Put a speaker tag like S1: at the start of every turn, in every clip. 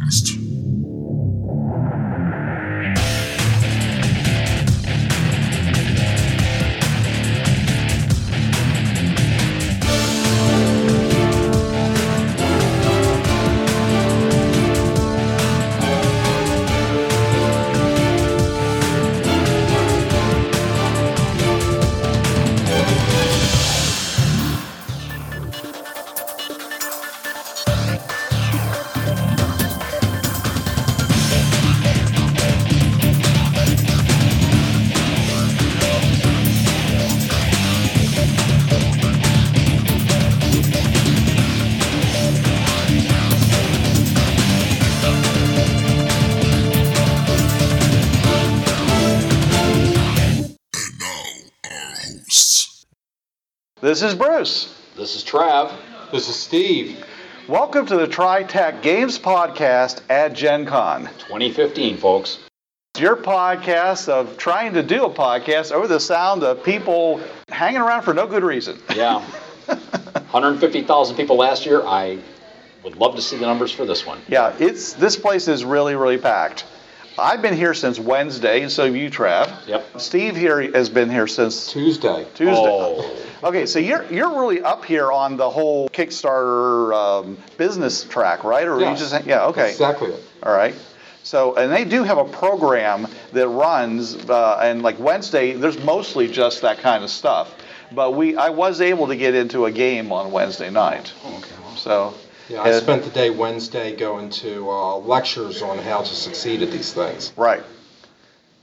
S1: Podcast.
S2: This is Bruce.
S3: This is Trav.
S4: This is Steve.
S2: Welcome to the TriTac Games Podcast at Gen Con.
S3: 2015, folks.
S2: It's your podcast of trying to do a podcast over the sound of people hanging around for no good reason.
S3: Yeah. 150,000 people last year. I would love to see the numbers for this one.
S2: Yeah, it's this place is really, really packed. I've been here since Wednesday, and so have you, Trav.
S3: Yep.
S2: Steve here has been here since
S4: Tuesday.
S2: Tuesday.
S3: Oh,
S2: Okay, so you're you're really up here on the whole Kickstarter um, business track, right? Or
S4: Yes.
S2: you just yeah, okay.
S4: Exactly.
S2: All right. So, and they do have a program that runs, uh, and like Wednesday, there's mostly just that kind of stuff. But we, I was able to get into a game on Wednesday night.
S3: okay.
S2: So,
S4: Yeah, I spent the day Wednesday going to uh, lectures on how to succeed at these things.
S2: right.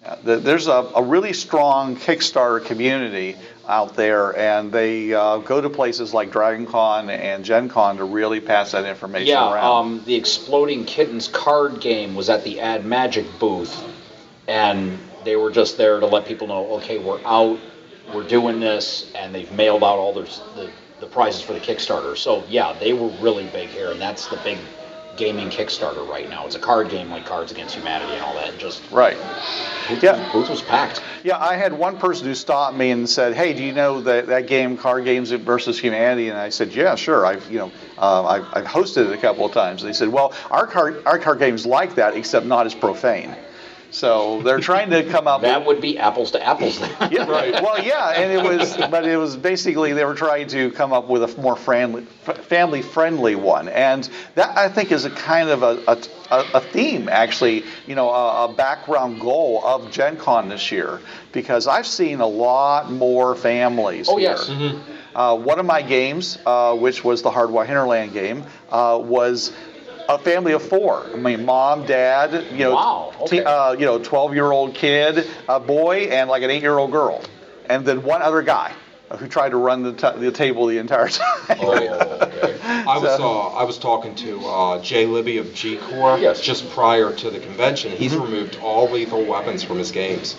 S2: Yeah, there's a, a really strong Kickstarter community out there, and they uh, go to places like Dragon Con and Gen Con to really pass that information
S3: Yeah,
S2: around.
S3: um, the Exploding Kittens card game was at the Ad Magic booth, and they were just there to let people know, okay, we're out, we're doing this, and they've mailed out all their, the, the prizes for the Kickstarter. So, yeah, they were really big here, and that's the big gaming Kickstarter right now. It's a card game like Cards Against Humanity and all that. Just
S2: right.
S3: booth,
S2: Yeah.
S3: booth was packed.
S2: Yeah, I had one person who stopped me and said, "Hey, do you know that that game, Card Games versus Humanity?" And I said, "Yeah, sure. I've you know uh, I've, I've hosted it a couple of times." They said, "Well, our card our card games like that, except not as profane." So they're trying to come up.
S3: That
S2: with,
S3: would be apples to apples.
S2: yeah, Well, yeah, and it was, but it was basically they were trying to come up with a more friendly, family friendly one, and that I think is a kind of a, a, a theme actually, you know, a, a background goal of Gen Con this year, because I've seen a lot more families
S3: Oh,
S2: here.
S3: yes.
S2: Uh, one of my games, uh, which was the Hardwire Hinterland game, uh, was a family of four. I mean, mom, dad, you know,
S3: Wow, okay.
S2: uh, you know, 12-year-old kid, a boy, and like an eight-year-old girl, and then one other guy who tried to run the, t- the table the entire time.
S3: oh, okay.
S4: I was uh, I was talking to uh, Jay Libby of G Core
S3: Yes.
S4: just prior to the convention. He's
S2: Mm-hmm.
S4: removed all lethal weapons from his games.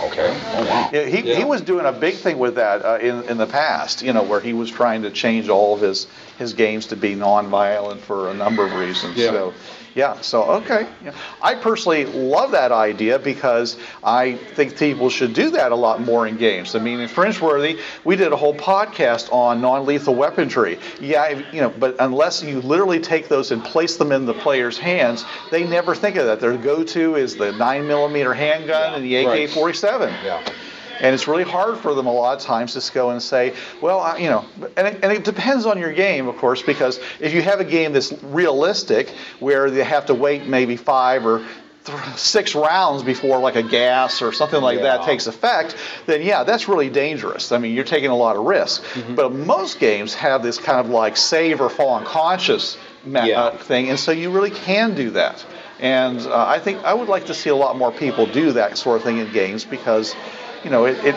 S3: Okay. Oh, wow.
S2: Yeah, he, he
S4: Yeah.
S2: was doing a big thing with that uh, in, in the past, you know, where he was trying to change all of his, his games to be non-violent for a number of reasons.
S4: Yeah.
S2: So, yeah, so okay. Yeah. I personally love that idea because I think people should do that a lot more in games. I mean, in Fringeworthy, we did a whole podcast on non-lethal weaponry. Yeah, you know, but unless you literally take those and place them in the player's hands, they never think of that. Their go-to is the 9 millimeter handgun and the. AK-47.
S4: Yeah.
S2: And it's really hard for them a lot of times to go and say, well, I, you know, and it, and it depends on your game, of course, because if you have a game that's realistic, where they have to wait maybe five or six rounds before like a gas or something like that takes effect, then yeah, that's really dangerous. I mean, you're taking a lot of risk. But most games have this kind of like save or fall unconscious
S3: Yeah.
S2: uh, thing, and so you really can do that. And uh, I think I would like to see a lot more people do that sort of thing in games because, you know, it, it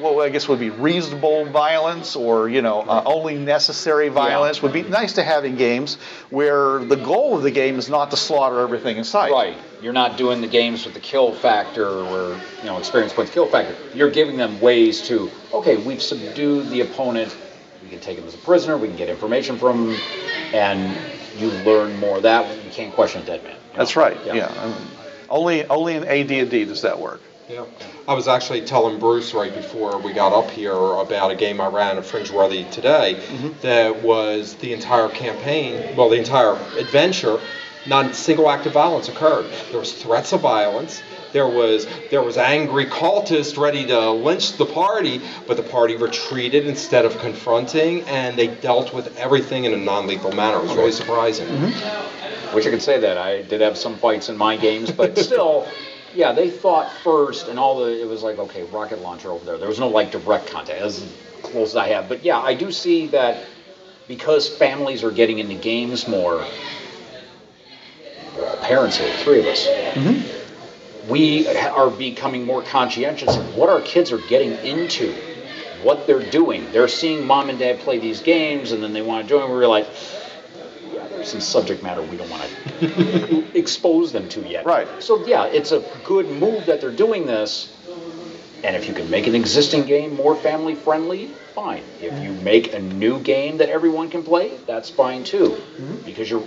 S2: what I guess would be reasonable violence or you know uh, only necessary violence would be nice to have in games where the goal of the game is not to slaughter everything in sight.
S3: Right. You're not doing the games with the kill factor or, you know, experience points kill factor. You're giving them ways to, okay, we've subdued the opponent. We can take him as a prisoner. We can get information from him. And you learn more of that. You can't question a dead man.
S2: That's
S3: know?
S2: right. Yeah. Um, only only in AD&D does that work.
S4: Yeah. I was actually telling Bruce right before we got up here about a game I ran at Fringeworthy today
S2: Mm-hmm.
S4: that was the entire campaign, well, the entire adventure not a single act of violence occurred. There was threats of violence. There was there was angry cultists ready to lynch the party, but the party retreated instead of confronting, and they dealt with everything in a non-lethal manner. It was really surprising.
S3: Wish I could say that. I did have some fights in my games, but still, yeah, they thought first, and all the it was like, okay, rocket launcher over there. There was no like direct contact. As close as I have, but yeah, I do see that because families are getting into games more. well, Parents here, three of us. Mm-hmm. We are becoming more conscientious of what our kids are getting into, what they're doing. They're seeing mom and dad play these games, and then they want to join. We're like, yeah, there's some subject matter we don't want to expose them to yet.
S2: Right.
S3: So yeah, it's a good move that they're doing this. And if you can make an existing game more family friendly, fine. If you make a new game that everyone can play, that's fine too. Mm-hmm. Because you're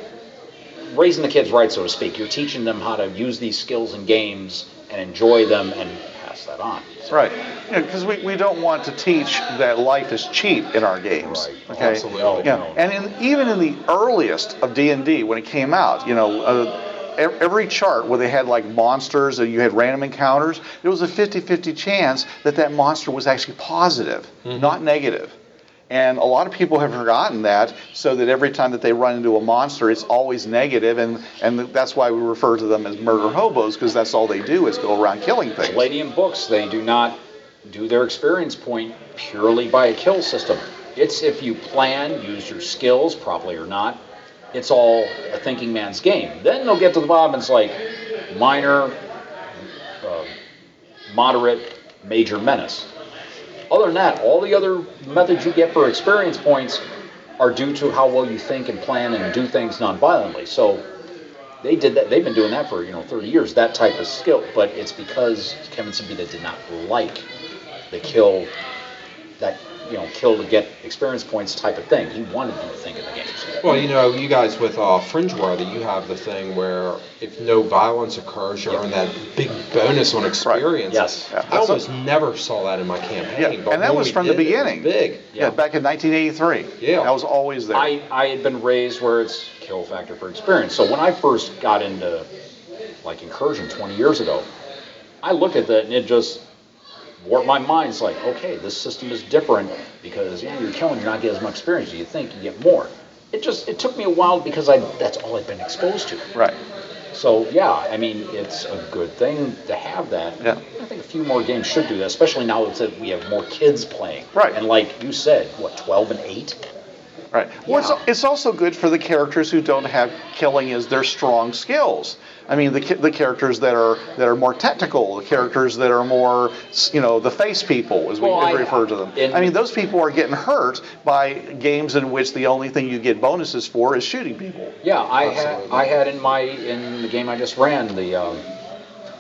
S3: raising the kids right, so to speak. You're teaching them how to use these skills in games and enjoy them and pass that on.
S2: Right. Because we, we don't want to teach that life is cheap in our games.
S3: Right.
S2: Okay.
S4: Absolutely.
S2: Yeah. And in, even in the earliest of D and D, when it came out, you know, uh, every chart where they had like monsters and you had random encounters, there was a 50-50 chance that that monster was actually positive, not negative. And a lot of people have forgotten that, so that every time that they run into a monster, it's always negative, and, and that's why we refer to them as murder hobos, because that's all they do is go around killing things.
S3: Palladium books, they do not do their experience point purely by a kill system. It's if you plan, use your skills properly or not, it's all a thinking man's game. Then they'll get to the bottom and it's like minor, uh, moderate, major menace. Other than that, all the other methods you get for experience points are due to how well you think and plan and do things non-violently. So they did that. They've been doing that for you know 30 years. That type of skill, but it's because Kevin Siembieda did not like the kill, that you know kill to get experience points type of thing. He wanted you to think of the games.
S4: Well, you know, you guys with uh, Fringeworthy, you have the thing where if no violence occurs, you earn that big bonus on experience.
S3: Yes.
S2: Yeah.
S4: I almost never saw that in my campaign.
S2: Yeah,
S4: but
S2: and that was from the
S4: did it, it
S2: beginning.
S4: big.
S2: Yeah,
S3: Yeah.
S2: back in 1983.
S4: Yeah.
S2: that was always there.
S3: I, I had been raised where it's kill factor for experience. So when I first got into like incursion 20 years ago, I looked at that and it just warped my mind. It's like, okay, this system is different because yeah, you're killing, you're not getting as much experience. You think you get more. It just it took me a while because I that's all I've been exposed to.
S2: right.
S3: So yeah, I mean it's a good thing to have that.
S2: Yeah.
S3: I think a few more games should do that, especially now that we have more kids playing.
S2: Right.
S3: And like you said, what 12 and 8?
S2: Right. Well,
S3: Yeah.
S2: it's, it's also good for the characters who don't have killing as their strong skills. I mean, the, the characters that are that are more technical, the characters that are more, you know, the face people, as we
S3: Well,
S2: refer to them.
S3: in-
S2: I mean, those people are getting hurt by games in which the only thing you get bonuses for is shooting people.
S3: Yeah, I had I had in my in the game I just ran the um,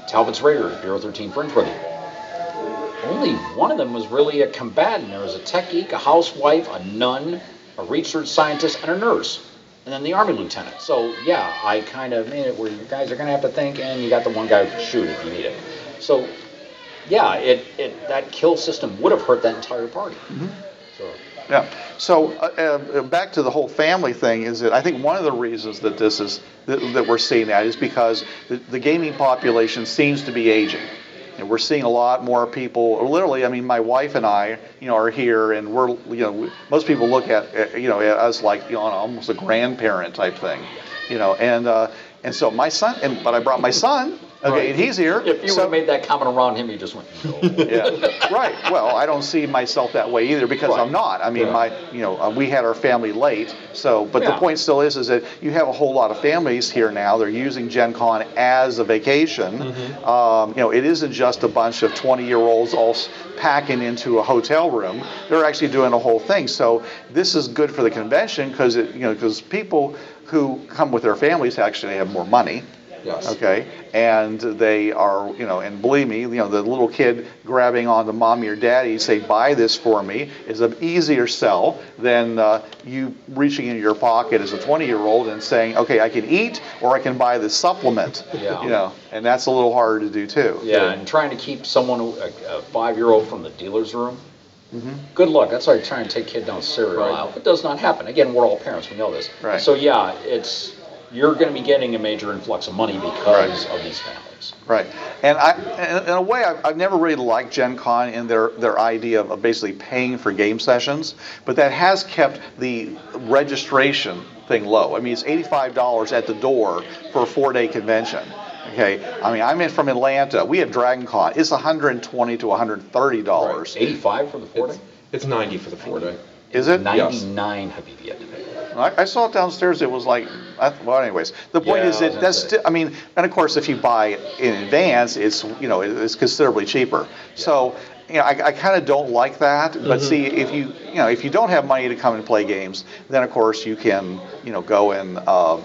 S3: Talbot's Raiders Bureau 13 Fringeworthy. Only one of them was really a combatant. There was a tech geek, a housewife, a nun, a research scientist, and a nurse, and then the army lieutenant. So yeah, I kind of made it where you guys are gonna have to think, and you got the one guy who can shoot if you need it. So yeah, it, it that kill system would have hurt that entire party. So
S2: Yeah. So uh, uh, back to the whole family thing is that I think one of the reasons that this is that, that we're seeing that is because the, the gaming population seems to be aging. And we're seeing a lot more people. Literally, I mean, my wife and I, you know, are here, and we're, you know, most people look at, you know, us like, you know, almost a grandparent type thing, you know. And uh, and so my son, and but I brought my son. Okay, and he's here.
S3: if you
S2: so,
S3: would have made that comment around him, he just went. No.
S2: yeah, right. Well, I don't see myself that way either because
S3: Right.
S2: I'm not. I mean,
S3: Yeah.
S2: my, you know, uh, we had our family late. So, but the
S3: Yeah.
S2: point still is, is that you have a whole lot of families here now. They're using Gen Con as a vacation. Um, you know, it isn't just a bunch of 20-year-olds all s- packing into a hotel room. They're actually doing a whole thing. So this is good for the convention because it, you know, because people who come with their families actually have more money.
S4: Yes.
S2: Okay, and they are, you know, and believe me, you know, the little kid grabbing onto mommy or daddy, say, buy this for me, is an easier sell than uh, you reaching into your pocket as a 20-year-old and saying, okay, I can eat or I can buy this supplement.
S3: Yeah.
S2: You know, and that's a little harder to do too.
S3: Yeah, and trying to keep someone, a, a five-year-old from the dealer's room.
S2: Mm-hmm.
S3: Good luck. That's like trying to take kid down cereal
S4: Right.
S3: aisle. It does not happen. Again, we're all parents. We know this.
S2: Right.
S3: So yeah, it's you're going to be getting a major influx of money because of these families.
S2: Right, and I, in, a way, I've, I've never really liked Gen Con in their, their idea of basically paying for game sessions, but that has kept the registration thing low. I mean, it's $85 at the door for a four-day convention. Okay, I mean, I'm in from Atlanta. We have Dragon Con. It's 120 to 130 dollars.
S3: 85 for the four day?
S4: It's, it's 90 for the four day.
S2: Is it?
S3: 99 have you yet to pay.
S2: I, I saw it downstairs. It was like, I, well, anyways, the point
S3: Yeah,
S2: is that
S3: that's
S2: that's
S3: it.
S2: still. I mean, and of course, if you buy in advance, it's you know it's considerably cheaper. So. You know, I, I kind of don't like that, but
S3: Mm-hmm.
S2: see, if you you know if you don't have money to come and play games, then of course you can you know go and uh,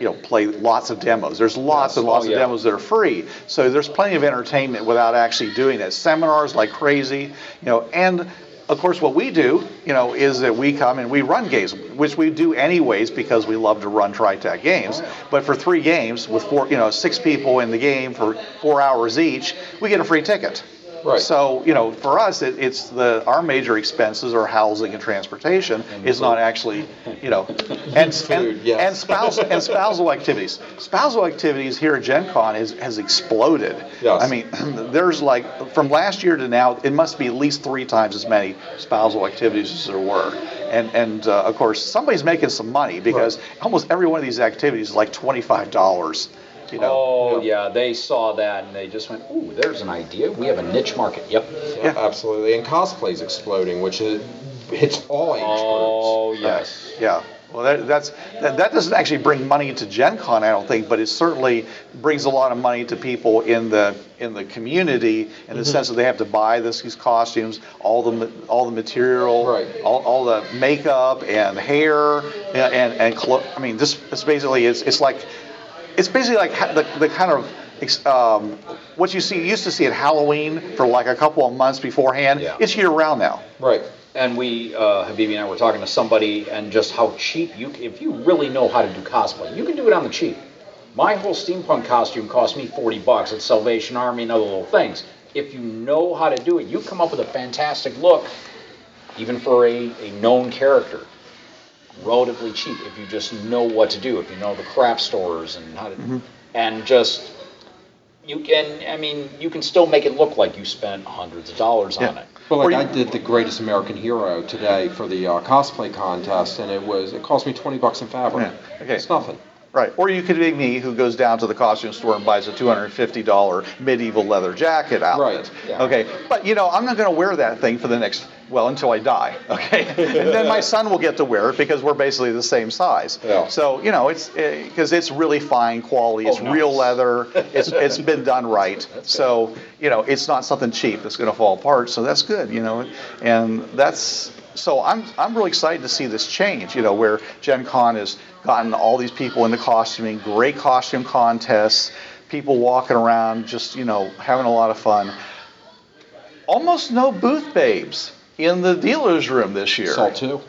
S2: you know play lots of demos. There's lots
S3: Yes.
S2: and lots
S3: Oh,
S2: of
S3: yeah.
S2: demos that are free, so there's plenty of entertainment without actually doing it. Seminars like crazy, you know, and of course what we do, you know, is that we come and we run games, which we do anyways because we love to run TriTac games. But for three games with four, you know, six people in the game for four hours each, we get a free ticket.
S4: Right.
S2: So you know, for us, it, it's the our major expenses are housing and transportation. It's not actually, you know, and
S4: Food,
S2: and,
S4: yes.
S2: and spousal and spousal activities. Spousal activities here at Gen Con has, has exploded.
S4: Yes.
S2: I mean, there's like from last year to now, it must be at least three times as many spousal activities as there were. And and uh, of course, somebody's making some money because almost every one of these activities is like twenty five dollars. You know.
S3: Oh, yeah, they saw that and they just went, ooh, there's an idea. We have a niche market. Yep.
S4: Yeah, absolutely. And cosplay's exploding, which is, hits all age groups.
S3: Oh,
S4: groups.
S3: yes.
S2: Yeah. Well, that, that's that, that doesn't actually bring money to Gen Con, I don't think, but it certainly brings a lot of money to people in the in the community in the mm-hmm. sense that they have to buy this, these costumes, all the all the material,
S4: Right.
S2: all, all the makeup and hair and and, and clo- I mean, this it's basically it's it's like it's basically like ha- the, the kind of um, what you see you used to see at Halloween for like a couple of months beforehand.
S3: Yeah.
S2: It's year round now.
S4: Right.
S3: And we, uh, Habibi and I were talking to somebody and just how cheap you, if you really know how to do cosplay, you can do it on the cheap. My whole steampunk costume cost me 40 bucks at Salvation Army and other little things. If you know how to do it, you come up with a fantastic look, even for a, a known character. Relatively cheap if you just know what to do, if you know the craft stores and how to, and just, you can, I mean, you can still make it look like you spent hundreds of dollars on it.
S4: But
S2: Or
S4: like
S2: you-
S4: I did the Greatest American Hero today for the uh, cosplay contest, and it was it cost me 20 bucks in fabric.
S2: Yeah, okay.
S4: It's nothing.
S2: Right. Or you could be me who goes down to the costume store and buys a $250 medieval leather jacket outfit.
S4: Right,
S3: yeah.
S2: Okay. But you know, I'm not going to wear that thing for the next well until I die. Okay. and then my son will get to wear it because we're basically the same size.
S4: Yeah.
S2: So you know, it's eh, because it's really fine quality. Oh, it's
S3: Oh,
S2: real leather. It's it's been done right. so you know, it's not something cheap that's going to fall apart. So that's good. You know, and that's so I'm I'm really excited to see this change. You know, where Gen Con has gotten all these people into costuming, great costume contests, people walking around just you know having a lot of fun. Almost no booth babes in the dealers room this year.
S4: Two.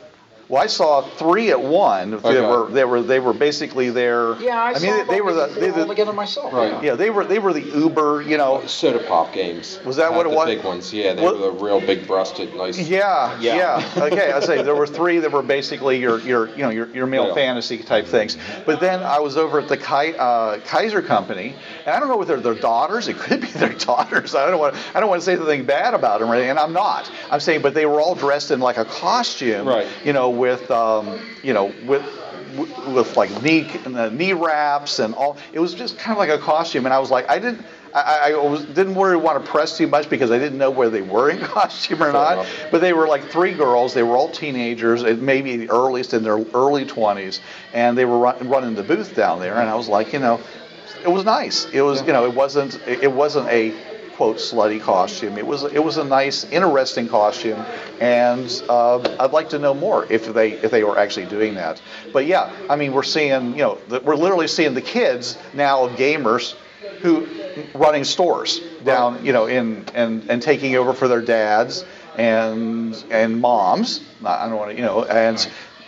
S2: Well, I saw three at one. They
S4: Okay.
S2: were they were they were basically there.
S3: Yeah, I,
S2: mean,
S3: saw
S2: they, they were the
S3: they
S2: they,
S3: were all
S2: the
S3: together myself.
S4: Right.
S2: yeah they were they were the Uber. You know.
S4: Soda pop games.
S2: Was that
S4: Had
S2: what it
S4: the
S2: was?
S4: big ones, yeah. They
S2: What-
S4: were the real big breasted, nice.
S2: Yeah,
S3: Yeah.
S2: yeah. Okay, I say there were three that were basically your your you know your, your male
S4: Yeah.
S2: fantasy type things. But then I was over at the Ki- uh, Kaiser Company, and I don't know whether they're daughters. It could be their daughters. I don't want I don't want to say anything bad about them, or anything, and I'm not. I'm saying, but they were all dressed in like a costume,
S4: Right.
S2: You know, with um, you know with with like knee knee wraps and all. It was just kind of like a costume, and I was like, I didn't. I, I was, didn't really want to press too much because I didn't know whether they were in costume or
S4: Fair
S2: not.
S4: enough.
S2: But they were like three girls. They were all teenagers, maybe the earliest in their early 20s, and they were run, running the booth down there. And I was like, you know, it was nice. It was, you know, it wasn't it wasn't a quote slutty costume. It was it was a nice, interesting costume, and uh, I'd like to know more if they if they were actually doing that. But yeah, I mean, we're seeing you know the, we're literally seeing the kids now of gamers who running stores down you know in and and taking over for their dads and and moms. I don't want to you know and.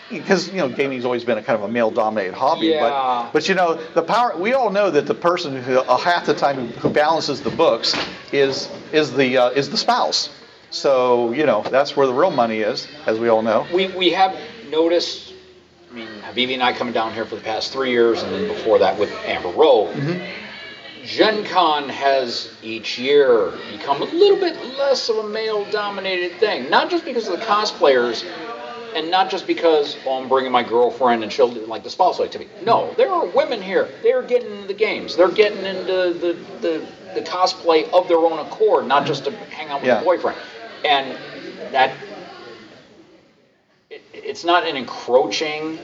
S2: Because you know, gaming's always been a kind of a male-dominated hobby,
S3: Yeah.
S2: but but you know, the power. We all know that the person who uh, half the time who, balances the books is is the uh, is the spouse. So you know, that's where the real money is, as we all know.
S3: We, we have noticed I mean, Habibi and I coming down here for the past three years, and then before that with Amber Rowe. Gen Con has each year become a little bit less of a male dominated thing. Not just because of the cosplayers, and not just because, oh, I'm bringing my girlfriend and she'll like the spousal activity. No, there are women here. They're getting into the games. They're getting into the, the, the cosplay of their own accord, not just to hang out with
S2: Yeah.
S3: a boyfriend. And that it, it's not an encroaching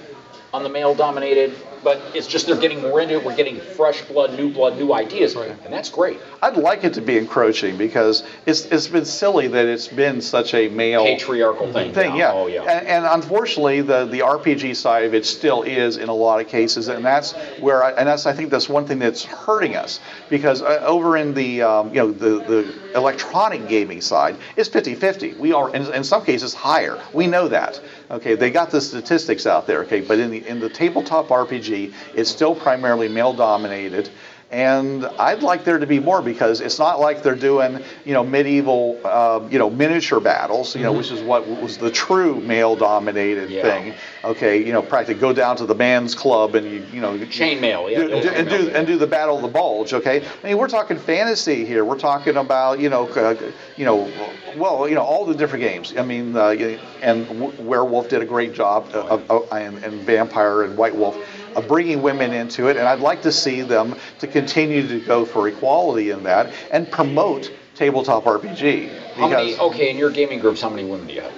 S3: on the male dominated, but it's just they're getting more into it. We're getting fresh blood, new blood, new ideas, and that's great.
S2: I'd like it to be encroaching because it's it's been silly that it's been such a male
S3: Patriarchal thing.
S2: thing,
S3: now.
S2: yeah.
S3: Oh yeah.
S2: And, and unfortunately, the the RPG side of it still is in a lot of cases, and that's where I, and that's I think that's one thing that's hurting us because uh, over in the um, you know the the electronic gaming side is 50-50. We are in, in some cases higher. We know that. Okay, they got the statistics out there. Okay, but in the in the tabletop RPG, it's still primarily male dominated. And I'd like there to be more because it's not like they're doing, you know, medieval, uh, you know, miniature battles, you know, which is what was the true male-dominated
S3: Yeah.
S2: thing. Okay, you know, practically go down to the man's club and you, you know,
S3: Chainmail, yeah,
S2: do, do- and do
S3: thing.
S2: and do the battle of the bulge. Okay, I mean, we're talking fantasy here. We're talking about, you know, uh, you know, well, you know, all the different games. I mean, uh, and W- Werewolf did a great job, uh, of, of, and, and Vampire and White Wolf of bringing women into it, and I'd like to see them to continue to go for equality in that and promote tabletop RPG.
S3: how many?
S2: Because
S3: Okay, in your gaming groups, how many women do you have?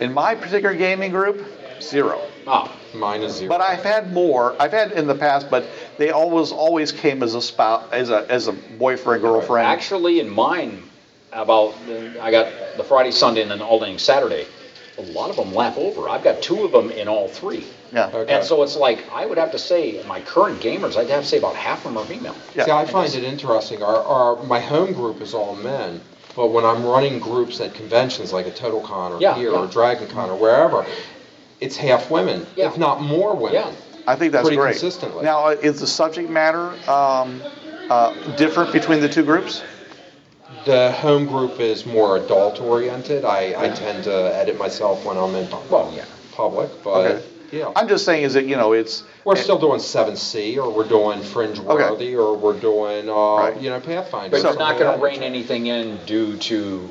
S2: in my particular gaming group, zero.
S3: Ah,
S4: Mine is zero.
S2: But I've had more. I've had in the past, but they always always came as a spouse, as a as a boyfriend girlfriend.
S3: actually, in mine, about I got the Friday, Sunday, and then alternating Saturday. A lot of them lap over. I've got two of them in all three.
S2: yeah.
S4: Okay.
S3: And so it's like I would have to say my current gamers, I'd have to say about half of them are female.
S2: Yeah.
S4: See, I find it interesting. Our, our my home group is all men, but when I'm running groups at conventions like a Total Con or
S3: Yeah,
S4: here
S3: yeah.
S4: or Dragon Con or wherever, it's half women,
S3: Yeah.
S4: if not more women.
S3: Yeah.
S2: I think that's
S4: pretty
S2: great.
S4: consistently.
S2: Now, uh, is the subject matter um, uh, different between the two groups?
S4: The home group is more adult oriented. I, I tend to edit myself when I'm in pu-
S3: Well, yeah.
S4: public, but
S2: Okay.
S4: yeah.
S2: I'm just saying, is that you know, it's
S4: we're still doing 7C or we're doing Fringeworthy or we're doing, uh,
S2: Right.
S4: you know, Pathfinder.
S3: But
S2: So-
S3: you're not going to rein anything in due to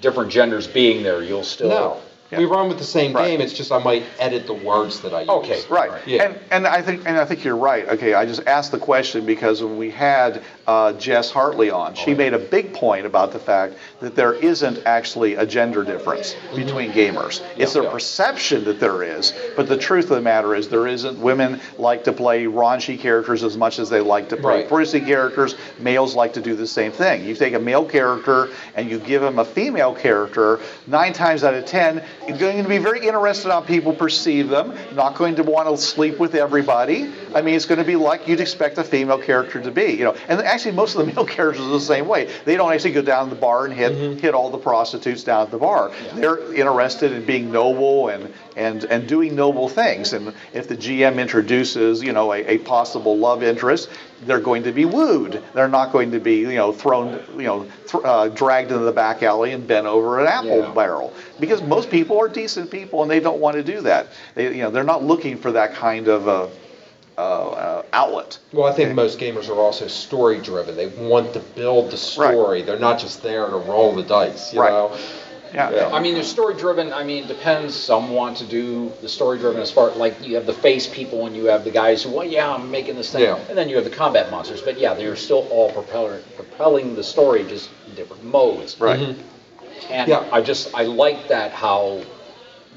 S3: different genders being there. You'll still.
S4: No.
S2: Yeah.
S4: We run with the same
S2: Right.
S4: game. It's just I might edit the words that I use.
S3: Okay.
S2: Right.
S4: Yeah.
S2: And and I think and I think you're right. Okay, I just asked the question because when we had uh, Jess Hartley on, she made a big point about the fact that there isn't actually a gender difference between gamers. It's their perception that there is, but the truth of the matter is there isn't. Women like to play raunchy characters as much as they like to play
S4: Right.
S2: prissy characters. Males like to do the same thing. You take a male character and you give him a female character, nine times out of ten, you're going to be very interested on how people perceive them. Not going to want to sleep with everybody. I mean, it's going to be like you'd expect a female character to be. You know, and actually most of the male characters are the same way. They don't actually go down to the bar and hit mm-hmm. hit all the prostitutes down at the bar. They're interested in being noble and and and doing noble things. And if the GM introduces, you know, a, a possible love interest, they're going to be wooed. They're not going to be, you know, thrown, you know, th- uh, dragged into the back alley and bent over an apple
S4: Yeah.
S2: barrel. Because most people are decent people and they don't want to do that. They, you know, they're not looking for that kind of uh, uh, uh, outlet.
S4: Well, I think most gamers are also story driven. They want to build the story. They're not just there to roll the dice. You
S2: Right.
S4: know.
S2: Yeah.
S4: Yeah.
S3: I mean, the story driven. I mean, it depends. Some want to do the story driven as far like you have the face people and you have the guys who, well, yeah, I'm making this thing,
S4: Yeah.
S3: and then you have the combat monsters. But yeah, they're still all propeller, propelling the story just in different modes.
S2: Right.
S4: Mhm.
S3: And
S4: Yeah.
S3: I just I like that how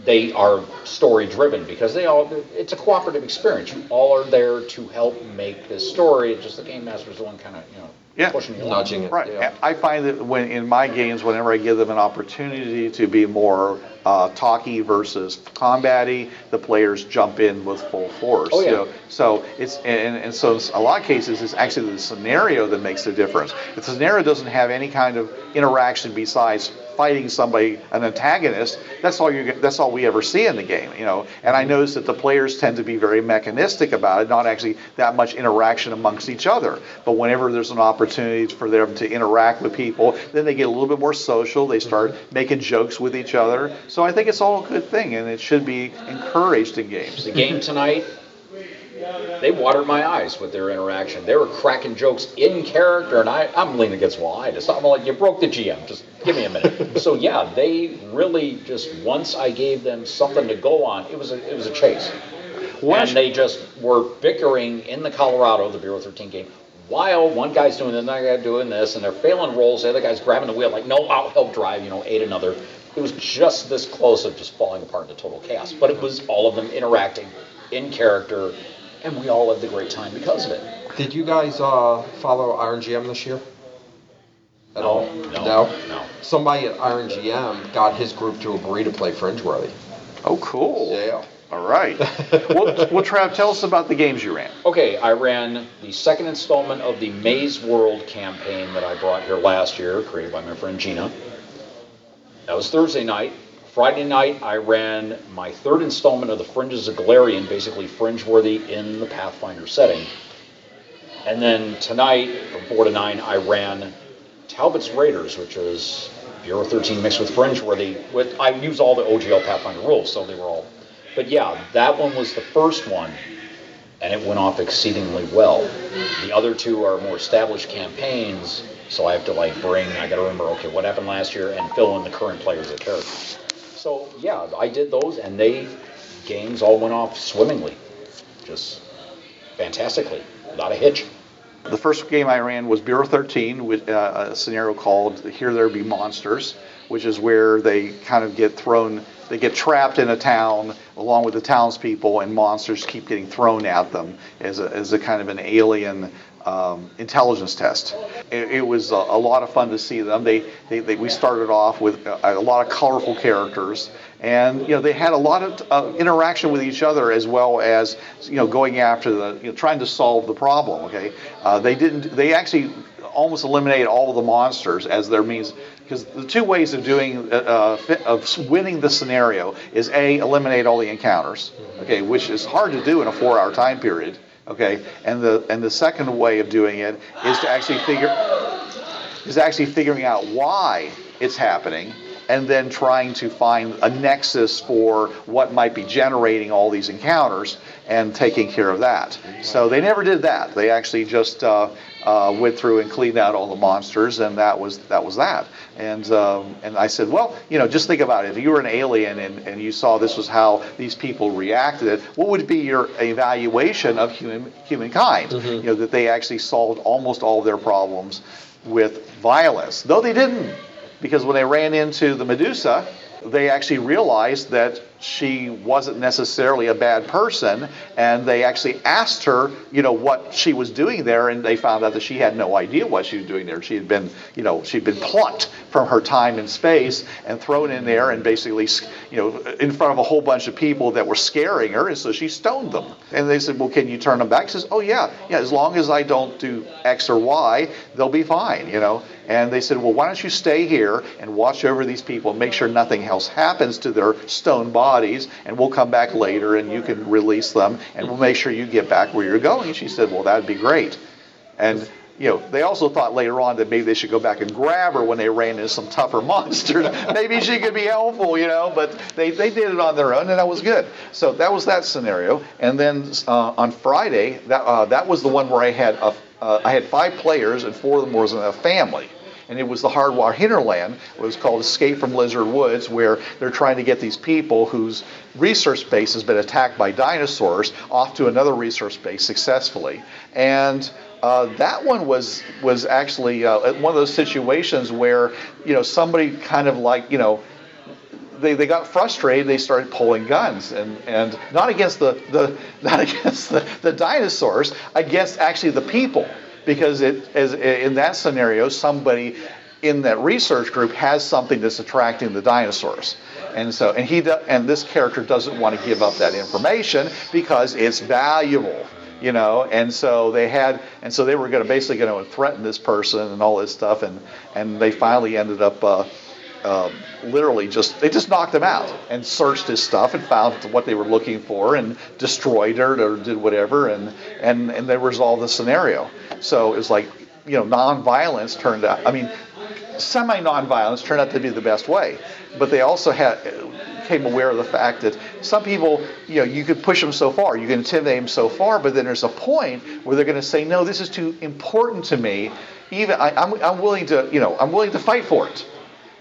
S3: they are story driven because they all it's a cooperative experience. You all are there to help make this story. It's just the game master's the one kind of you know
S2: Yeah.
S3: pushing you along.
S4: Nudging it.
S2: Right.
S4: Yeah.
S2: I find that when in my games, whenever I give them an opportunity to be more uh, talky versus combatty, the players jump in with full force.
S3: Oh, yeah.
S2: You know, so it's and, and so in a lot of cases, it's actually the scenario that makes the difference. If the scenario doesn't have any kind of interaction besides fighting somebody, an antagonist, that's all you that's all we ever see in the game, you know. And I notice that the players tend to be very mechanistic about it, not actually that much interaction amongst each other. But whenever there's an opportunity for them to interact with people, then they get a little bit more social. They start mm-hmm. making jokes with each other. So I think it's all a good thing, and it should be encouraged in games.
S3: The game tonight, they watered my eyes with their interaction. They were cracking jokes in character, and I, I'm leaning against the wall. I just, I'm like, you broke the GM. Just give me a minute. so yeah, they really just once I gave them something to go on, it was a, it was a chase. And they just were bickering in the Colorado, the Bureau 13 game, while one guy's doing this, another guy doing this, and they're failing rolls. The other guy's grabbing the wheel, like, no, I'll help drive, you know, aid another. It was just this close of just falling apart into total chaos. But it was all of them interacting in character, and we all had a great time because of it.
S4: Did you guys uh, follow Iron GM this year? At
S3: No,
S4: all?
S3: no, no.
S4: Somebody at Iron GM got his group to agree to play Fringeworthy.
S2: Oh, cool.
S4: Yeah.
S2: All right. well, well, Trav, tell us about the games you ran.
S3: Okay, I ran the second installment of the Maze World campaign that I brought here last year, created by my friend Gina. That was Thursday night. Friday night, I ran my third installment of the Fringes of Golarion, basically Fringeworthy in the Pathfinder setting. And then tonight, from 4 to 9, I ran Talbot's Raiders, which is Bureau 13 mixed with Fringeworthy. With, I used all the OGL Pathfinder rules, so they were all. But yeah, that one was the first one, and it went off exceedingly well. The other two are more established campaigns, so I have to like bring, I gotta remember, okay, what happened last year, and fill in the current players and characters. So yeah, I did those, and they games all went off swimmingly, just fantastically, without a hitch.
S2: The first game I ran was Bureau 13, with uh, a scenario called Here There Be Monsters, which is where they kind of get thrown, they get trapped in a town along with the townspeople, and monsters keep getting thrown at them as a, as a kind of an alien um, intelligence test. It, it was a, a lot of fun to see them. They, they, they we started off with a, a lot of colorful characters, and you know they had a lot of uh, interaction with each other as well as you know going after the you know, trying to solve the problem. Okay, uh, they didn't. They actually almost eliminated all of the monsters as their means because the two ways of doing uh, uh, of winning the scenario is a eliminate all the encounters. Okay, which is hard to do in a four-hour time period. Okay, and the and the second way of doing it is to actually figure is actually figuring out why it's happening and then trying to find a nexus for what might be generating all these encounters and taking care of that. So they never did that. They actually just uh, uh, went through and cleaned out all the monsters, and that was that was that. And um, and I said, well, you know, just think about it. If you were an alien and, and you saw this was how these people reacted, what would be your evaluation of human humankind? You know, that they actually solved almost all of their problems with violence, though they didn't because when they ran into the Medusa, they actually realized that she wasn't necessarily a bad person, and they actually asked her, you know, what she was doing there, and they found out that she had no idea what she was doing there. She had been, you know, she'd been plucked from her time and space and thrown in there, and basically, you know, in front of a whole bunch of people that were scaring her, and so she stoned them. And they said, well, can you turn them back? She says, oh yeah, yeah, as long as I don't do X or Y, they'll be fine, you know. And they said, well, why don't you stay here and watch over these people and make sure nothing else happens to their stone bodies, and we'll come back later and you can release them, and we'll make sure you get back where you're going. She said, well, that'd be great. And you know, they also thought later on that maybe they should go back and grab her when they ran into some tougher monsters. maybe she could be helpful, you know, but they, they did it on their own, and that was good. So that was that scenario. And then uh, on Friday, that, uh, that was the one where I had, a, uh, I had five players, and four of them was in a family and it was the Hardwire Hinterland. It was called Escape from Lizard Woods, where they're trying to get these people whose research base has been attacked by dinosaurs off to another research base successfully. And uh, that one was was actually uh, one of those situations where you know somebody kind of like you know they, they got frustrated. They started pulling guns, and, and not against the, the not against the, the dinosaurs, against actually the people, because it as in that scenario, somebody in that research group has something that's attracting the dinosaurs, and so and he and this character doesn't want to give up that information because it's valuable you know? And so they had and so they were going to basically going to threaten this person and all this stuff and and they finally ended up uh, um, literally just they just knocked him out and searched his stuff and found what they were looking for and destroyed it or did whatever and and and they resolved the scenario. So it was like you know non-violence turned out. I mean, semi non-violence turned out to be the best way, but they also had became aware of the fact that some people, you know, you could push them so far, you can intimidate them so far, but then there's a point where they're going to say, no, this is too important to me. Even I, I'm, I'm willing to, you know, I'm willing to fight for it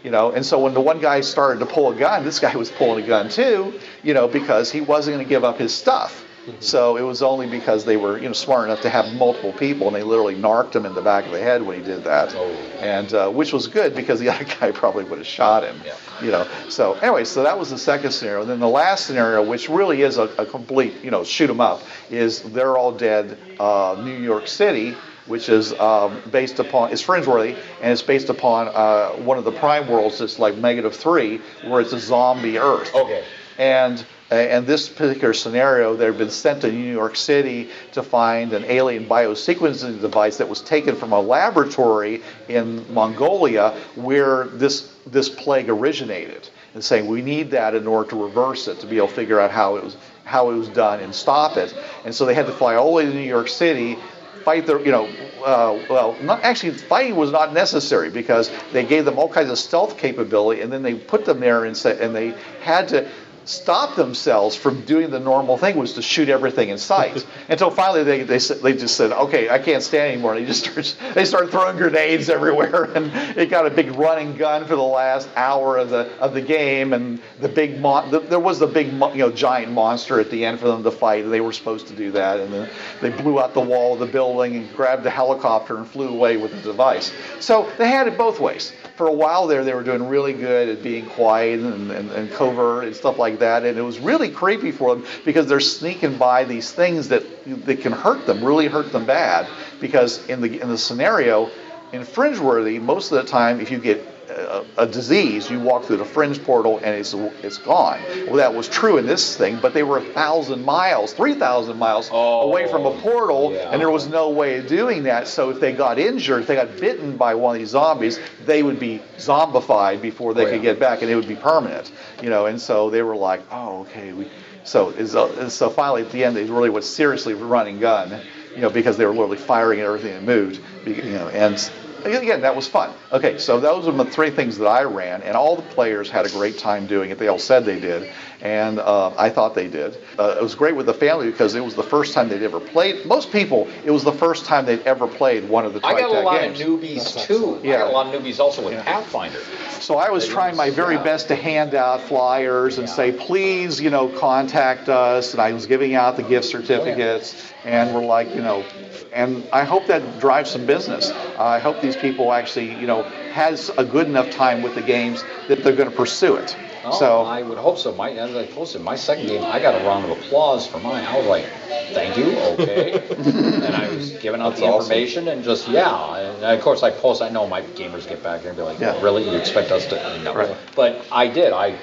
S2: you know and so when the one guy started to pull a gun this guy was pulling a gun too you know because he wasn't going to give up his stuff mm-hmm. so it was only because they were you know smart enough to have multiple people and they literally narked him in the back of the head when he did that oh. and uh, which was good because the other guy probably would have shot him yeah. you know so anyway so that was the second scenario and then the last scenario which really is a, a complete you know shoot 'em up is they're all dead uh, new york city which is um, based upon it's Fringeworthy, and it's based upon uh, one of the Prime worlds. It's like Negative Three, where it's a zombie Earth.
S3: Okay.
S2: And and this particular scenario, they've been sent to New York City to find an alien biosequencing device that was taken from a laboratory in Mongolia where this this plague originated. And saying we need that in order to reverse it, to be able to figure out how it was how it was done and stop it. And so they had to fly all the way to New York City fight the, you know, uh, well, not actually fighting was not necessary because they gave them all kinds of stealth capability, and then they put them there and, say, and they had to stop themselves from doing the normal thing was to shoot everything in sight. Until finally they, they, they just said okay i can't stand anymore. And they just started, they started throwing grenades everywhere. And it got a big running gun for the last hour of the of the game. And the big mon- the, there was the big you know giant monster at the end for them to fight. And they were supposed to do that. And then they blew out the wall of the building and grabbed the helicopter and flew away with the device. So they had it both ways. For a while there, they were doing really good at being quiet and, and, and, covert and stuff like that. And it was really creepy for them because they're sneaking by these things that, that can hurt them, really hurt them bad. Because in the, in the scenario, in Fringeworthy, most of the time, if you get a, a, disease, you walk through the fringe portal and it's it's gone. Well, that was true in this thing, but they were a thousand miles, three thousand miles oh, away from a portal, yeah. and there was no way of doing that. So if they got injured, if they got bitten by one of these zombies, they would be zombified before they oh, could get back, and it would be permanent. You know, and so they were like, oh, okay, we. So is uh, so finally at the end they really was seriously running gun, you know, because they were literally firing at everything that moved, you know, and again, that was fun. Okay, so those are the three things that I ran, and all the players had a great time doing it. They all said they did, and uh, I thought they did. Uh, it was great with the family because it was the first time they'd ever played. Most people, it was the first time they'd ever played one of the
S3: I got a lot
S2: games.
S3: of newbies too. Yeah. I got a lot of newbies also with yeah. Pathfinder.
S2: So I was trying my very yeah. best to hand out flyers and yeah. say, please, you know, contact us. And I was giving out the gift certificates, oh, and we're like, you know, and I hope that drives some business. Uh, I hope these people actually, you know, has a good enough time with the games that they're going to pursue it.
S3: Oh, so I would hope so. My as I posted my second game, I got a round of applause for mine. I was like, "Thank you, okay." and I was giving out That's the information awesome. and just yeah. And of course, I post. I know my gamers get back there and be like, yeah. "Really? You expect us to?" No. Right. But I did. I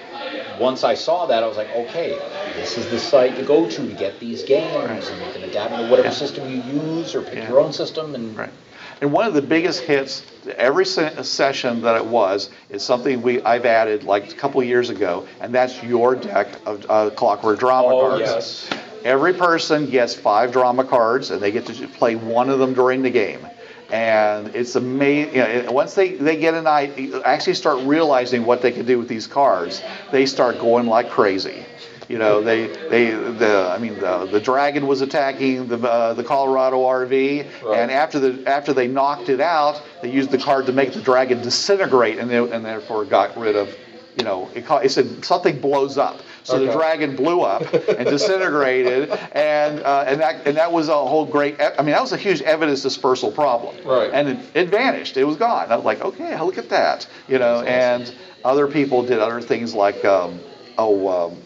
S3: once I saw that, I was like, "Okay, this is the site to go to to get these games, right. and you can adapt to whatever yeah. system you use or pick yeah. your own system." And
S2: right. And one of the biggest hits every se- session that it was is something we I've added like a couple years ago, and that's your deck of uh, Clockwork Drama
S3: oh,
S2: cards.
S3: Yes.
S2: Every person gets five drama cards, and they get to play one of them during the game. And it's amazing. You know, once they, they get an eye, actually start realizing what they can do with these cards, they start going like crazy. You know, they they the I mean the the dragon was attacking the uh, the Colorado RV, right. and after the after they knocked it out, they used the card to make the dragon disintegrate, and they, and therefore got rid of. You know, it, it said something blows up. So okay. the dragon blew up and disintegrated, and uh, and that and that was a whole great. I mean, that was a huge evidence dispersal problem.
S3: Right.
S2: And it, it vanished. It was gone. I was like, okay, look at that. You know, awesome. and other people did other things like, um, oh. Um,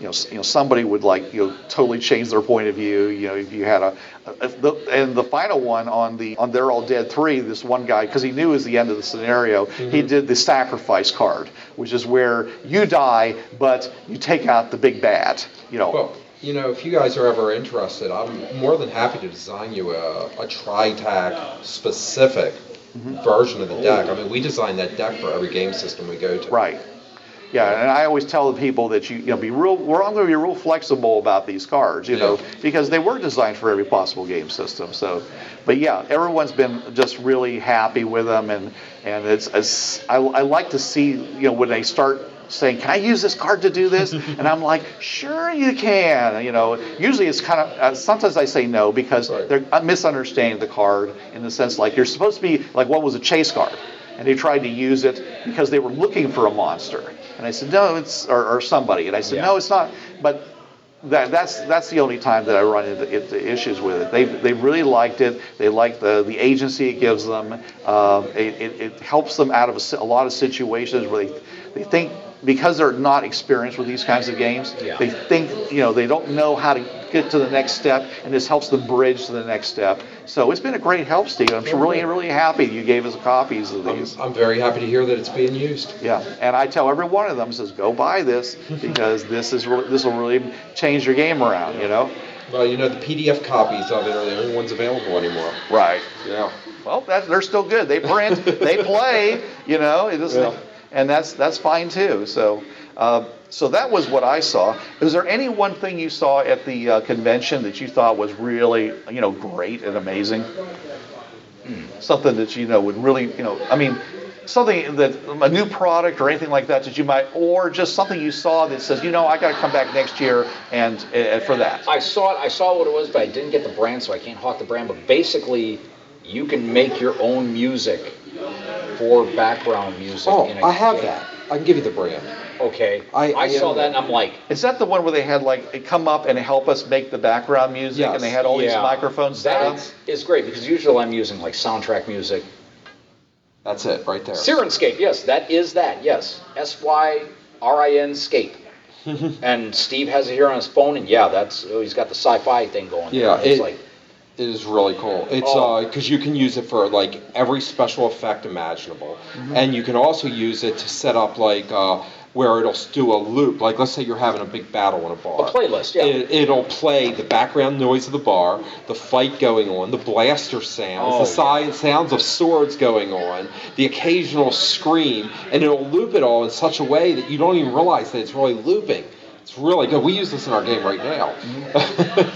S2: you know, you know, somebody would like, you know, totally change their point of view. You know, if you had a, a the, and the final one on the on They're All Dead three, this one guy, because he knew it was the end of the scenario, mm-hmm. he did the sacrifice card, which is where you die, but you take out the big bad. You know.
S4: Well, you know, if you guys are ever interested, I'm more than happy to design you a, a TriTac specific version of the deck. I mean, we design that deck for every game system we go to.
S2: Right. Yeah, and I always tell the people that you, you know, be real. We're all going to be real flexible about these cards, you know, because they were designed for every possible game system. So, but yeah, everyone's been just really happy with them, and and it's, it's I, I like to see, you know, when they start saying, "Can I use this card to do this?" and I'm like, "Sure, you can." You know, usually it's kind of uh, sometimes I say no because
S4: Right.
S2: they're misunderstanding the card in the sense like you're supposed to be like what was a chase card and they tried to use it because they were looking for a monster. And I said, no, it's or, or somebody. And I said,
S3: Yeah.
S2: no, it's not. But that, that's that's the only time that I run into, into issues with it. They they really liked it. They like the the agency it gives them. Um, it, it, it helps them out of a, a lot of situations where they they think because they're not experienced with these kinds of games,
S3: Yeah.
S2: they think you know they don't know how to get to the next step, and this helps them bridge to the next step. So it's been a great help, Steve. I'm really really happy you gave us copies of
S4: I'm,
S2: these.
S4: I'm very happy to hear that it's being used.
S2: Yeah, and I tell every one of them says go buy this because this is really, this will really change your game around. You know.
S4: Well, you know, the PDF copies of it are the only ones available anymore.
S2: Right.
S4: Yeah.
S2: Well, that, they're still good. They print, they play. You know,
S4: Yeah.
S2: and that's that's fine too. So. Uh, so that was what I saw. Is there any one thing you saw at the uh, convention that you thought was really, you know, great and amazing? Something that you know would really, you know, I mean, something that a new product or anything like that that you might, or just something you saw that says, you know, I got to come back next year and uh, for that.
S3: I saw it. I saw what it was, but I didn't get the brand, so I can't hawk the brand. But basically, you can make your own music for background music.
S4: Oh,
S3: in a
S4: I have
S3: game.
S4: that. I can give you the brand.
S3: Okay.
S4: I-
S3: I,
S4: I
S3: saw
S4: am-
S3: that, and I'm like,
S2: Is that the one where they had like come up and help us make the background music,
S4: Yes.
S2: and they had all these
S3: yeah,
S2: microphones set up?
S3: That is great because usually I'm using like soundtrack music.
S4: That's it, right there.
S3: Syrinscape, yes, that is that. Yes, S Y R I N scape. and Steve has it here on his phone, and yeah, that's oh, he's got the sci-fi thing going.
S4: Yeah,
S3: there. it's
S4: it-
S3: like
S4: It is really cool. It's
S3: Oh.
S4: because you can use it for like every special effect imaginable,
S3: Mm-hmm.
S4: and you can also use it to set up like uh, where it'll do a loop. Like let's say you're having a big battle in a bar.
S3: A playlist, yeah.
S4: It, it'll play the background noise of the bar, the fight going on, the blaster sounds,
S3: Oh,
S4: the si- sounds of swords going on, the occasional scream, and it'll loop it all in such a way that you don't even realize that it's really looping. It's really good. We use this in our game right now.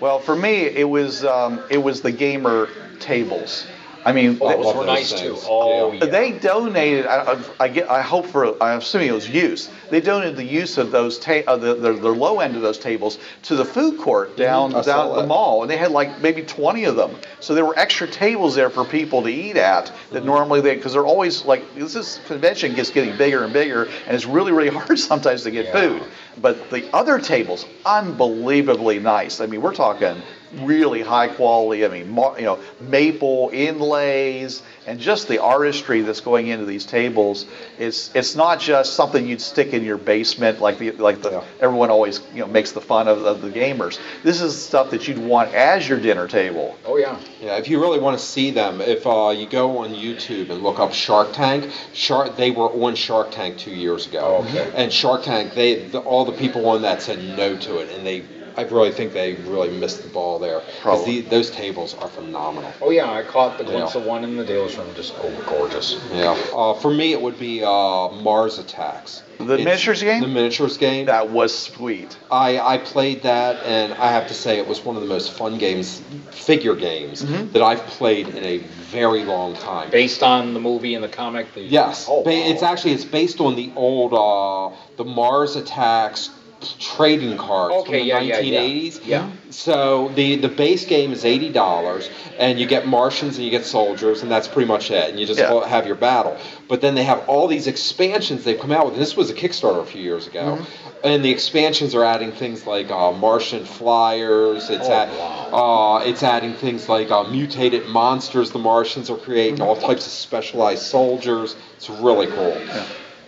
S2: Well, for me, it was um, it was the gamer tables. I mean, they-
S3: those
S4: love
S3: were
S4: those
S3: nice too.
S4: things.
S3: Oh
S4: Yeah.
S3: yeah.
S2: They donated. I, I- I get. I hope for. I'm assuming it was use. They donated the use of those ta- uh, the, the the low end of those tables to the food court down
S4: I saw
S2: down at the
S4: that.
S2: mall, and they had like maybe 20 of them. So there were extra tables there for people to eat at that normally they because they're always like this is convention gets getting bigger and bigger, and it's really really hard sometimes to get
S3: Yeah.
S2: food. But the other tables, unbelievably nice. I mean, we're talking really high quality. I mean, mar- you know, maple inlays and just the artistry that's going into these tables. It's it's not just something you'd stick in your basement like the like the
S4: Yeah.
S2: everyone always you know makes the fun of, of the gamers. This is stuff that you'd want as your dinner table.
S3: oh yeah.
S4: Yeah, if you really want to see them, if uh, you go on YouTube and look up Shark Tank, Shark they were on Shark Tank two years ago.
S3: Oh, okay.
S4: And Shark Tank, they the, all the people on that said no to it, and they I really think they really missed the ball there because
S2: Probably.
S4: those tables are phenomenal.
S3: Oh yeah. I caught the glimpse
S4: Yeah.
S3: of one in the dealer's room. Just oh, gorgeous.
S4: Yeah. Uh, for me, it would be uh, Mars Attacks.
S2: The
S4: It's-
S2: miniatures game?
S4: The miniatures game.
S2: That was sweet.
S4: I, I played that, and I have to say it was one of the most fun games, figure games,
S2: Mm-hmm.
S4: that I've played in a very long time.
S3: Based on the movie and the comic. The,
S4: Yes,
S3: Oh,
S4: ba-
S3: wow.
S4: it's actually it's based on the old uh, the Mars Attacks trading cards
S3: Okay,
S4: from the
S3: yeah, yeah, yeah.
S4: 1980s.
S3: Yeah.
S4: So the the base game is eighty dollars, and you get Martians and you get soldiers, and that's pretty much it. And you just
S2: Yeah.
S4: have your battle. But then they have all these expansions they've come out with. This was a Kickstarter a few years ago,
S3: Mm-hmm.
S4: and the expansions are adding things like uh, Martian flyers. It's
S3: Oh,
S4: at,
S3: wow.
S4: uh, it's adding things like uh, mutated monsters the Martians are creating, all types of specialized soldiers. It's really cool.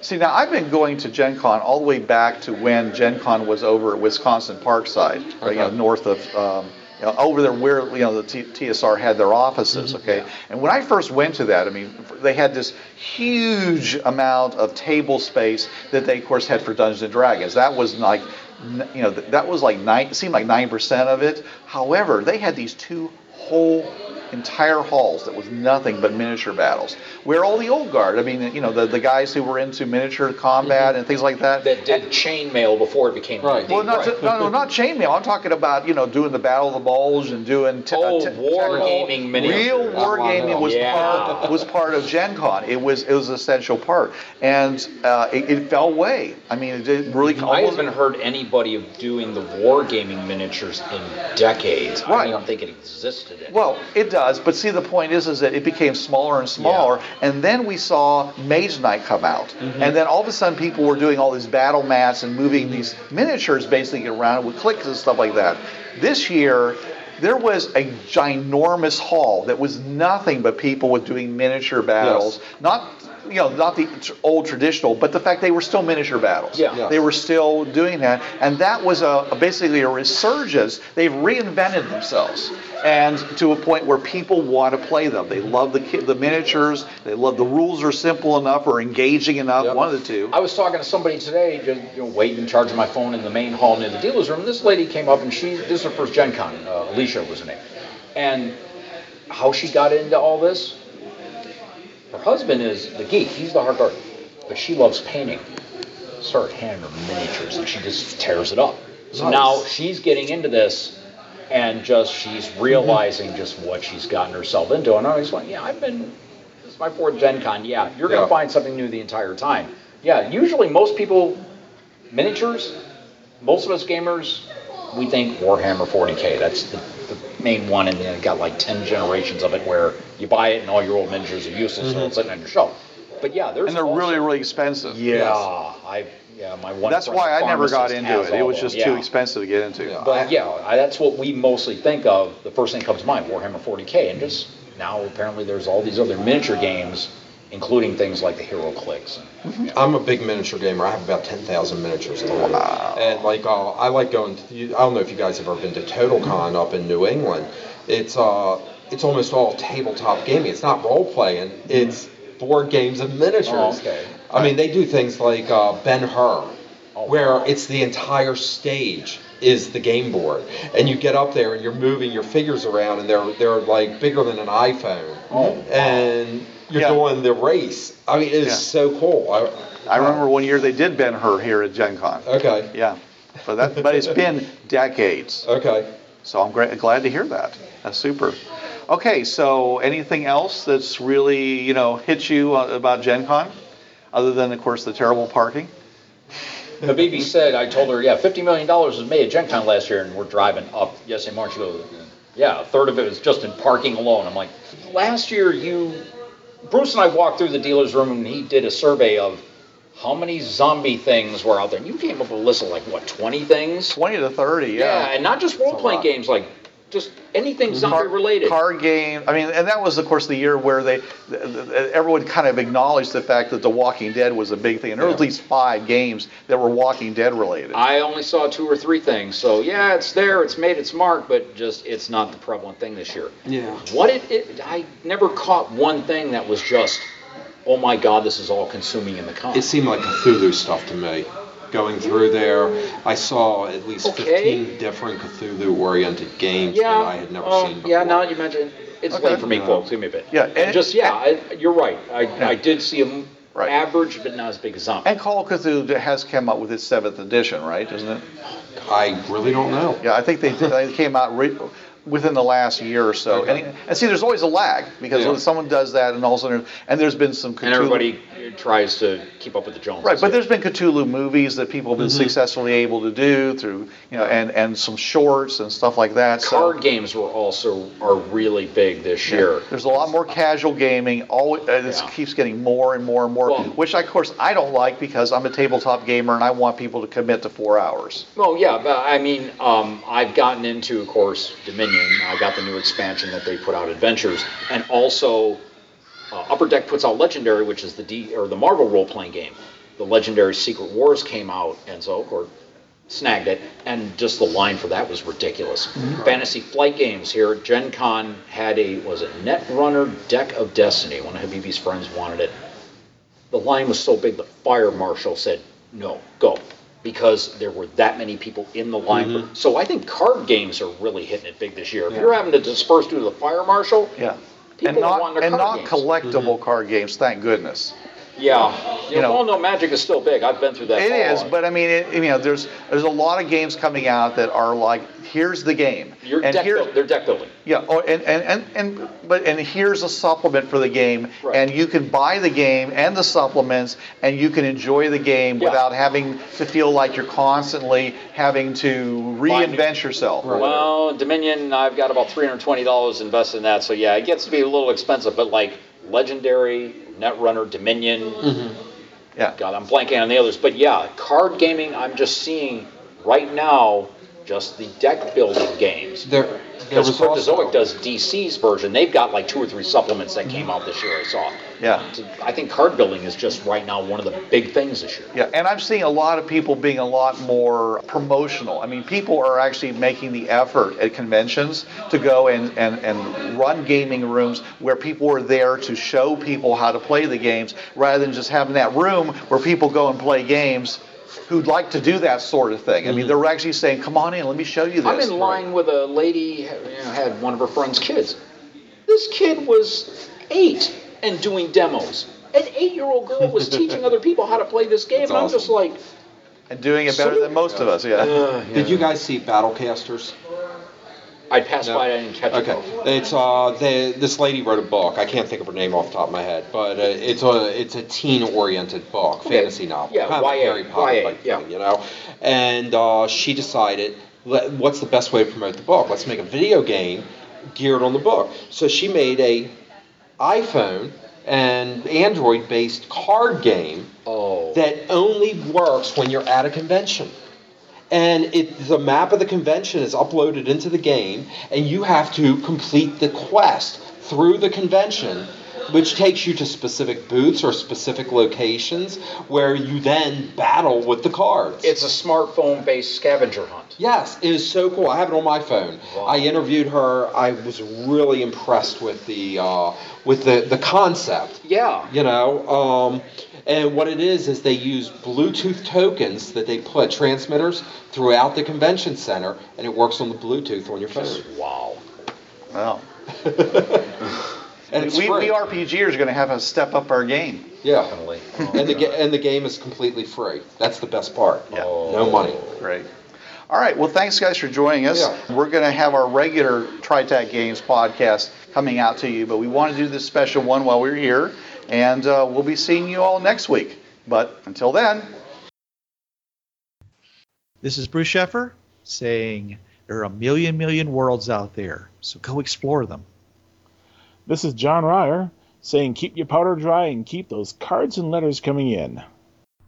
S2: See, now I've been going to Gen Con all the way back to when Gen Con was over at Wisconsin Parkside, right, you know, north of, um, you know, over there where, you know, the T- TSR had their offices, okay? And when I first went to that, I mean, they had this huge amount of table space that they, of course, had for Dungeons and Dragons. That was like, you know, that was like nine, it seemed like 9% of it. However, they had these two whole entire halls that was nothing but miniature battles. Where all the old guard, I mean, you know, the, the guys who were into miniature combat and things like that.
S3: That did chainmail before it became
S4: Right.
S2: Well, not
S3: Right.
S2: no, no, not chainmail. I'm talking about you know doing the Battle of the Bulge and doing t-
S3: Oh,
S2: t-
S3: wargaming miniatures.
S2: Real
S3: Oh,
S2: wargaming was
S3: Yeah.
S2: part was part of Gen Con. It was it was an essential part, and uh, it, it fell away. I mean, it did really.
S3: I
S2: almost-
S3: haven't heard anybody of doing the wargaming miniatures in decades. I don't think it existed. anymore.
S2: Well, it does, but see, the point is, is that it became smaller and smaller, and then we saw Mage Knight come out, mm-hmm. and then all of a sudden, people were doing all these battle mats and moving mm-hmm. these miniatures basically around with clicks and stuff like that. This year, there was a ginormous hall that was nothing but people with doing miniature battles, not. You know, not the old traditional, but the fact they were still miniature battles.
S3: Yeah.
S4: Yeah.
S2: They were still doing that, and that was a, a basically a resurgence. They've reinvented themselves, and to a point where people want to play them. They love the the miniatures. They love the rules are simple enough or engaging enough.
S4: Yep.
S2: One of the two.
S3: I was talking to somebody today, just you know, waiting, charging my phone in the main hall near the dealer's room. This lady came up and she, this is her first Gen Con, uh, Alicia was her name. And how she got into all this, her husband is the geek, he's the hardcore, but she loves painting. Started handing her miniatures and she just tears it up. So
S4: Nice.
S3: now she's getting into this and just she's mm-hmm. realizing just what she's gotten herself into. And I was like, yeah, I've been this is my fourth Gen Con. Yeah, you're going to find something new the entire time. Yeah, usually most people, miniatures, most of us gamers, we think Warhammer 40k. That's the main one, and then it got like 10 generations of it where you buy it and all your old miniatures are useless and it's mm-hmm. sitting on your shelf. But yeah, there's
S2: and they're
S3: also-
S2: really really expensive.
S3: yeah, I yeah my one.
S2: That's why I never got into it. It was just
S3: them,
S2: too expensive to get into.
S4: Yeah.
S3: But yeah, I, that's what we mostly think of. The first thing that comes to mind, Warhammer 40k, and just now apparently there's all these other miniature games, including things like the HeroClix.
S4: I'm a big miniature gamer. I have about 10,000 miniatures in the room. And like, uh, I like going to, you- I don't know if you guys have ever been to TotalCon up in New England. It's, uh, it's almost all tabletop gaming. It's not role playing, it's board games and miniatures.
S3: Oh, okay.
S4: I mean, they do things like uh, Ben Hur,
S3: Oh,
S4: where
S3: wow.
S4: it's the entire stage is the game board, and you get up there and you're moving your figures around, and they're they're like bigger than an iPhone,
S3: Oh, wow.
S4: and you're
S2: Yeah.
S4: doing the race. I mean, it's
S2: Yeah.
S4: so cool. I,
S2: I remember one year they did Ben Hur here at Gen Con.
S4: Okay.
S2: Yeah, but that but it's been decades.
S4: Okay.
S2: So I'm great, glad to hear that. That's super. Okay, so anything else that's really you know hit you uh, about Gen Con, other than of course the terrible parking?
S3: Habibi said, I told her, yeah, $50 million was made at Gen Con last year, and we're driving up yesterday morning. She goes, yeah, a third of it was just in parking alone. I'm like, last year you, Bruce and I walked through the dealer's room, and he did a survey of how many zombie things were out there. And you came up with a list of like, what, 20 things?
S2: Twenty to thirty,
S3: Yeah,
S2: yeah.
S3: and not just role playing games, like just anything mhm. zombie related.
S2: Card game. I mean, and that was of course the year where they, th- th- everyone kind of acknowledged the fact that The Walking Dead was a big thing, and there were at least five games that were Walking Dead related.
S3: I only saw two or three things. So yeah, it's there, it's made its mark, but just it's not the prevalent thing this year.
S4: Yeah.
S3: What it, it I never caught one thing that was just, oh my god, this is all consuming in the con.
S4: It seemed like Cthulhu stuff to me. Going through there, I saw at least
S3: Okay.
S4: 15 different Cthulhu-oriented games
S3: yeah,
S4: that I had never
S3: uh,
S4: seen before.
S3: yeah. Now you mentioned, it's
S2: Okay.
S3: late for me,
S4: Yeah.
S3: folks. Give me a bit.
S2: Yeah,
S3: and,
S2: and-
S3: just yeah, I, you're right. I,
S2: Yeah.
S3: I did see them
S2: Right.
S3: average, but not as big as zombie.
S2: and Call of Cthulhu has come up with its seventh edition, right? Isn't it?
S4: I really don't know.
S2: Yeah, I think they, they came out re- within the last year or so.
S4: Okay.
S2: And, and see, there's always a lag because
S4: Yeah.
S2: when someone does that, and all of a sudden, and there's been some Cthulhu,
S3: and everybody tries to keep up with the Joneses.
S2: Right, but there's been Cthulhu movies that people have been
S3: Mm-hmm.
S2: successfully able to do through, you know, and, and some shorts and stuff like that. So
S3: card games were also are really big this year.
S2: there's a lot more casual gaming. Always, and it
S3: Yeah.
S2: keeps getting more and more and more,
S3: Well-
S2: which of course I don't like because I'm a tabletop gamer and I want people to commit to four hours.
S3: Well, yeah, but I mean, um, I've gotten into, of course, Dominion. I got the new expansion that they put out, Adventures, and also uh, Upper Deck puts out Legendary, which is the D or the Marvel role-playing game. The Legendary Secret Wars came out, and so of course snagged it, and just the line for that was ridiculous. Fantasy Flight Games here Gen Con had a was it Netrunner Deck of Destiny. One of Habibi's friends wanted it. The line was so big, the fire marshal said, "No, go." Because there were that many people in the line.
S2: Mm-hmm.
S3: So I think card games are really hitting it big this year. If you're having to disperse due to the fire marshal,
S2: Yeah.
S3: People
S2: and
S3: are
S2: not
S3: wanting their
S2: and
S3: card
S2: not
S3: games.
S2: collectible card games, thank goodness.
S3: Yeah, you,
S2: You
S3: know, well, no, Magic is still big. I've been through that.
S2: It is, but I mean, it, you know, there's there's a lot of games coming out that are like, here's the game,
S3: You're
S2: and
S3: deck
S2: here's
S3: build, they're deck building.
S2: yeah, oh, and, and, and, and but and here's a supplement for the game,
S3: Right.
S2: and you can buy the game and the supplements, and you can enjoy the game
S3: Yeah.
S2: without having to feel like you're constantly having to reinvent yourself.
S3: Well, Dominion, I've got about three hundred twenty dollars invested in that. So yeah, it gets to be a little expensive, but like Legendary, Netrunner, Dominion. Mm-hmm.
S2: Yeah.
S3: God, I'm blanking on the others, but yeah, card gaming. I'm just seeing right now just the deck building games.
S4: There,
S3: Because Cryptozoic
S4: also,
S3: does DC's version. They've got like two or three supplements that came mm-hmm. out this year. I saw.
S2: Yeah.
S3: I think card building is just right now one of the big things this year.
S2: Yeah, and I'm seeing a lot of people being a lot more promotional. I mean, people are actually making the effort at conventions to go and, and, and run gaming rooms where people are there to show people how to play the games rather than just having that room where people go and play games who'd like to do that sort of thing. I mean, mm-hmm. they're actually saying, come on in, let me show you this.
S3: I'm in line with a lady you know, had one of her friend's kids. This kid was eight and doing demos. An eight-year-old girl was teaching other people how to play this game,
S4: That's
S3: and I'm just like,
S2: And doing it better than most of us, yeah.
S4: did you guys see Battlecasters?
S3: I passed
S4: No.
S3: by, I didn't catch
S4: Okay,
S3: it.
S4: it's uh, the, this lady wrote a book. I can't think of her name off the top of my head, but uh, it's a it's a teen-oriented book,
S3: Okay.
S4: fantasy novel,
S3: Yeah,
S4: kind of a
S3: YA,
S4: Harry Potter
S3: YA,
S4: type
S3: yeah.
S4: thing, you know. And uh, she decided, let, what's the best way to promote the book? Let's make a video game geared on the book. So she made a iPhone and Android-based card game
S3: Oh,
S4: that only works when you're at a convention. And it, the map of the convention is uploaded into the game, and you have to complete the quest through the convention, which takes you to specific booths or specific locations where you then battle with the cards.
S3: it's a smartphone-based scavenger hunt.
S4: Yes, it is so cool. I have it on my phone.
S3: Wow.
S4: I interviewed her. I was really impressed with the uh, with the, the concept
S3: Yeah.
S4: you know um, and what it is is they use bluetooth tokens that they put transmitters throughout the convention center and it works on the bluetooth on your phone
S3: Wow.
S2: Well,
S4: and it's
S2: we,
S4: free.
S2: we RPGers are going to have to step up our game.
S4: yeah
S3: Definitely.
S4: and the, ga- and the game is completely free that's the best part
S2: Yeah.
S4: no money
S2: Great. All right. Well, thanks, guys, for joining us.
S4: Yeah.
S2: We're going to have our regular TriTac Games podcast coming out to you, but we want to do this special one while we're here, and uh, we'll be seeing you all next week. But until then,
S5: This is Bruce Sheffer saying there are a million, million worlds out there, so go explore them.
S6: This is John Ryer saying keep your powder dry and keep those cards and letters coming in.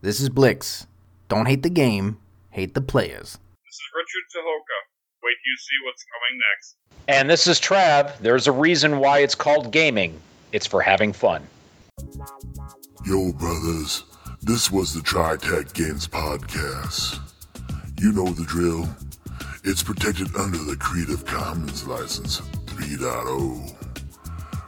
S7: This is Blix. Don't hate the game, hate the players.
S8: This is Richard Tahoka. Wait till you see what's coming next.
S9: And this is Trav. There's a reason why it's called gaming. It's for having fun.
S1: Yo, brothers, this was the TriTac Games Podcast. You know the drill. It's protected under the Creative Commons License 3.0.